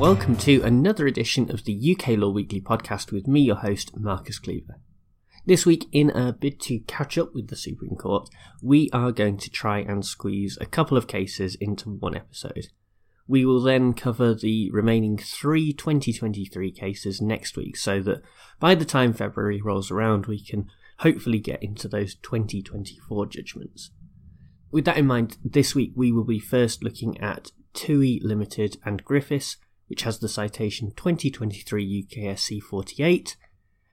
welcome to another edition of the UK Law Weekly podcast with me, your host, Marcus Cleaver. This week, in a bid to catch up with the Supreme Court, we are going to try and squeeze a couple of cases into one episode. We will then cover the remaining three 2023 cases next week so that by the time February rolls around, we can hopefully get into those 2024 judgments. With that in mind, this week we will be first looking at TUI Limited and Griffiths, which has the citation 2023 UKSC 48,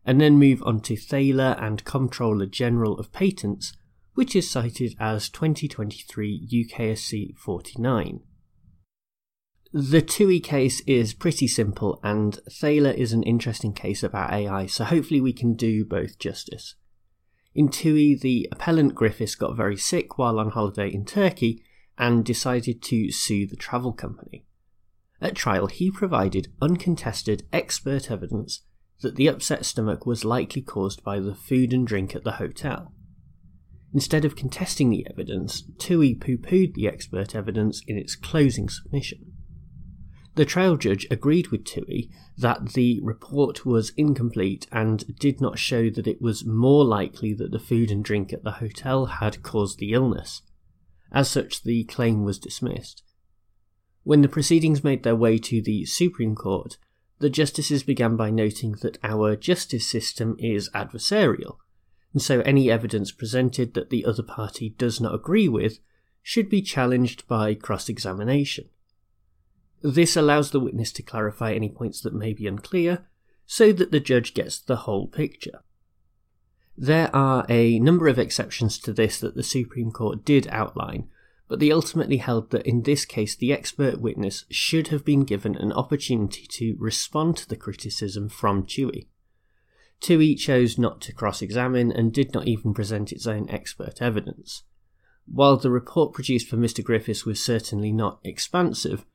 and then move on to Thaler and Comptroller General of Patents, which is cited as 2023 UKSC 49. The TUI case is pretty simple, and Thaler is an interesting case about AI, so hopefully we can do both justice. In TUI, the appellant Griffiths got very sick while on holiday in Turkey and decided to sue the travel company. At trial, he provided uncontested expert evidence that the upset stomach was likely caused by the food and drink at the hotel. Instead of contesting the evidence, TUI poo pooed the expert evidence in its closing submission. The trial judge agreed with TUI that the report was incomplete and did not show that it was more likely that the food and drink at the hotel had caused the illness. As such, the claim was dismissed. When the proceedings made their way to the Supreme Court, the justices began by noting that our justice system is adversarial, and so any evidence presented that the other party does not agree with should be challenged by cross examination. This allows the witness to clarify any points that may be unclear, so that the judge gets the whole picture. There are a number of exceptions to this that the Supreme Court did outline, but they ultimately held that in this case the expert witness should have been given an opportunity to respond to the criticism from TUI. TUI chose not to cross examine and did not even present its own expert evidence. While the report produced for Mr. Griffiths was certainly not expansive,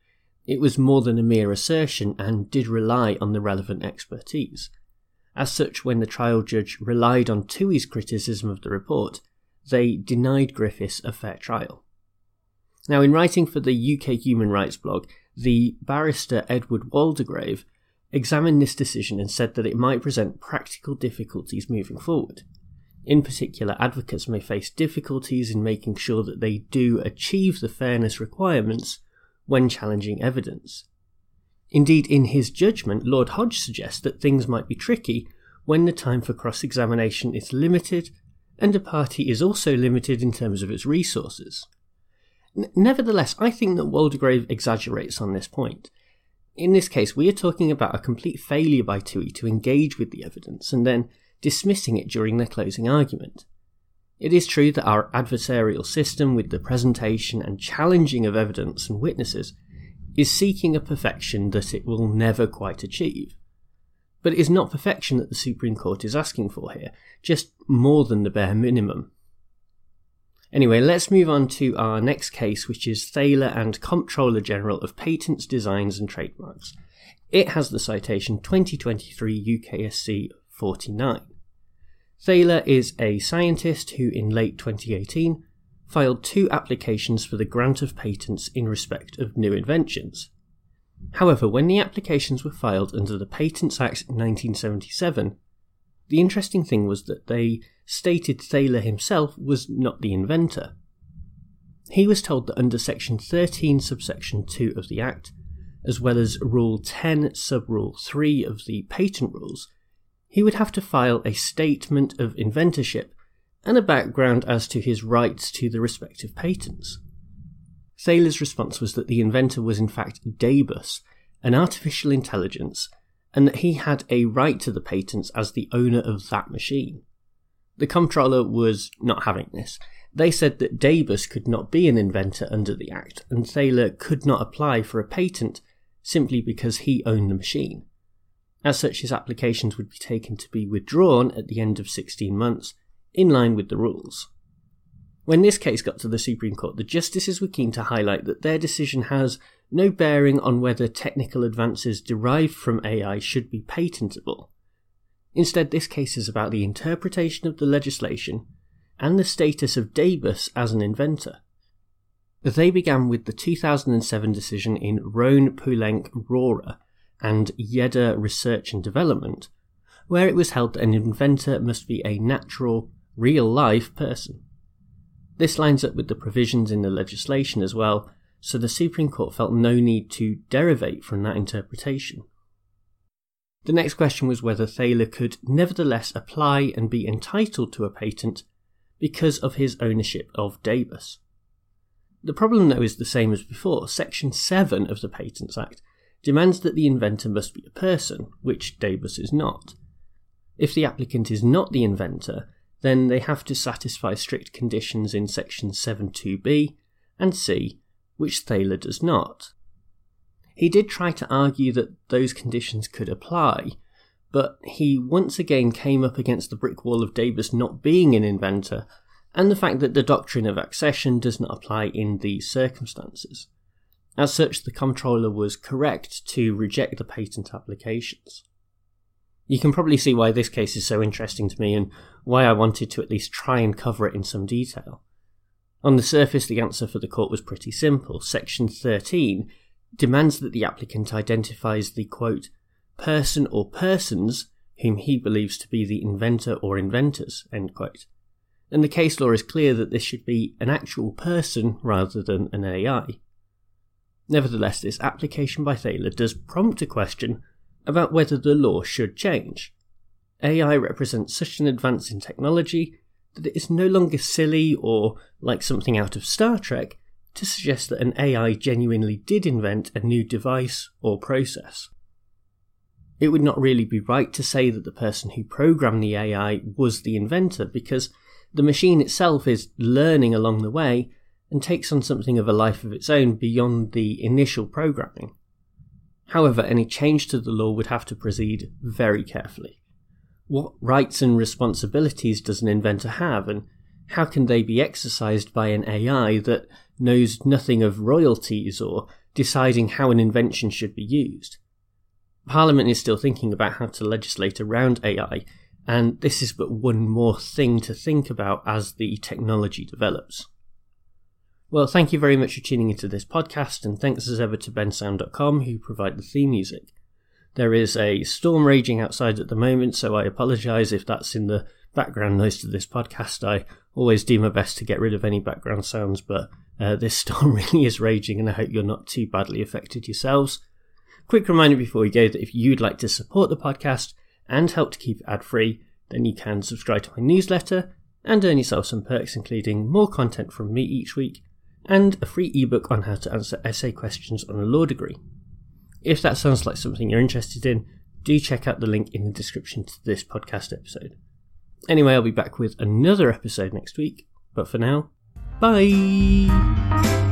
it was more than a mere assertion and did rely on the relevant expertise. As such, when the trial judge relied on TUI's criticism of the report, they denied Griffiths a fair trial. Now, in writing for the UK Human Rights blog, the barrister Edward Waldegrave examined this decision and said that it might present practical difficulties moving forward. In particular, advocates may face difficulties in making sure that they do achieve the fairness requirements when challenging evidence. Indeed, in his judgment, Lord Hodge suggests that things might be tricky when the time for cross examination is limited and a party is also limited in terms of its resources. Nevertheless, I think that Waldegrave exaggerates on this point. In this case, we are talking about a complete failure by TUI to engage with the evidence and then dismissing it during their closing argument. It is true that our adversarial system, with the presentation and challenging of evidence and witnesses, is seeking a perfection that it will never quite achieve. But it is not perfection that the Supreme Court is asking for here, just more than the bare minimum. Anyway, let's move on to our next case, which is Thaler and Comptroller General of Patents, Designs and Trademarks. It has the citation 2023 UKSC 49. Thaler is a scientist who, in late 2018, filed two applications for the grant of patents in respect of new inventions. However, when the applications were filed under the Patents Act 1977, the interesting thing was that they stated Thaler himself was not the inventor. He was told that under Section 13, subsection 2 of the Act, as well as Rule 10, sub Rule 3 of the patent rules, he would have to file a statement of inventorship and a background as to his rights to the respective patents. Thaler's response was that the inventor was in fact Dabus, an artificial intelligence, and that he had a right to the patents as the owner of that machine. The comptroller was not having this. They said that Dabus could not be an inventor under the Act, and Thaler could not apply for a patent simply because he owned the machine. As such, his applications would be taken to be withdrawn at the end of 16 months, in line with the rules. When this case got to the Supreme Court, the justices were keen to highlight that their decision has no bearing on whether technical advances derived from AI should be patentable. Instead, this case is about the interpretation of the legislation and the status of Dabus as an inventor. They began with the 2007 decision in Rhone Poulenc Rorer and Yeda Research and Development, where it was held that an inventor must be a natural, real life person. This lines up with the provisions in the legislation as well, so the Supreme Court felt no need to derivate from that interpretation. The next question was whether Thaler could nevertheless apply and be entitled to a patent because of his ownership of Dabus. The problem, though, is the same as before. Section 7 of the Patents Act demands that the inventor must be a person, which Dabus is not. If the applicant is not the inventor, then they have to satisfy strict conditions in Section 7.2b and c, which Thaler does not. He did try to argue that those conditions could apply, but he once again came up against the brick wall of Dabus not being an inventor and the fact that the doctrine of accession does not apply in these circumstances. As such, the comptroller was correct to reject the patent applications. You can probably see why this case is so interesting to me and why I wanted to at least try and cover it in some detail. On the surface, the answer for the court was pretty simple. Section 13 demands that the applicant identifies the quote, person or persons whom he believes to be the inventor or inventors, end quote. And the case law is clear that this should be an actual person rather than an AI. Nevertheless, this application by Thaler does prompt a question about whether the law should change. AI represents such an advance in technology that it is no longer silly or like something out of Star Trek to suggest that an AI genuinely did invent a new device or process. It would not really be right to say that the person who programmed the AI was the inventor because the machine itself is learning along the way and takes on something of a life of its own beyond the initial programming. However, any change to the law would have to proceed very carefully. What rights and responsibilities does an inventor have, and how can they be exercised by an AI that knows nothing of royalties or deciding how an invention should be used? Parliament is still thinking about how to legislate around AI, and this is but one more thing to think about as the technology develops. Well, thank you very much for tuning into this podcast, and thanks as ever to bensound.com who provide the theme music. There is a storm raging outside at the moment, so I apologise if that's in the background noise to this podcast. I always do my best to get rid of any background sounds, but uh, this storm really is raging, and I hope you're not too badly affected yourselves. Quick reminder before we go that if you'd like to support the podcast and help to keep it ad free, then you can subscribe to my newsletter and earn yourself some perks, including more content from me each week and a free ebook on how to answer essay questions on a law degree. If that sounds like something you're interested in, do check out the link in the description to this podcast episode. Anyway, I'll be back with another episode next week, but for now, bye!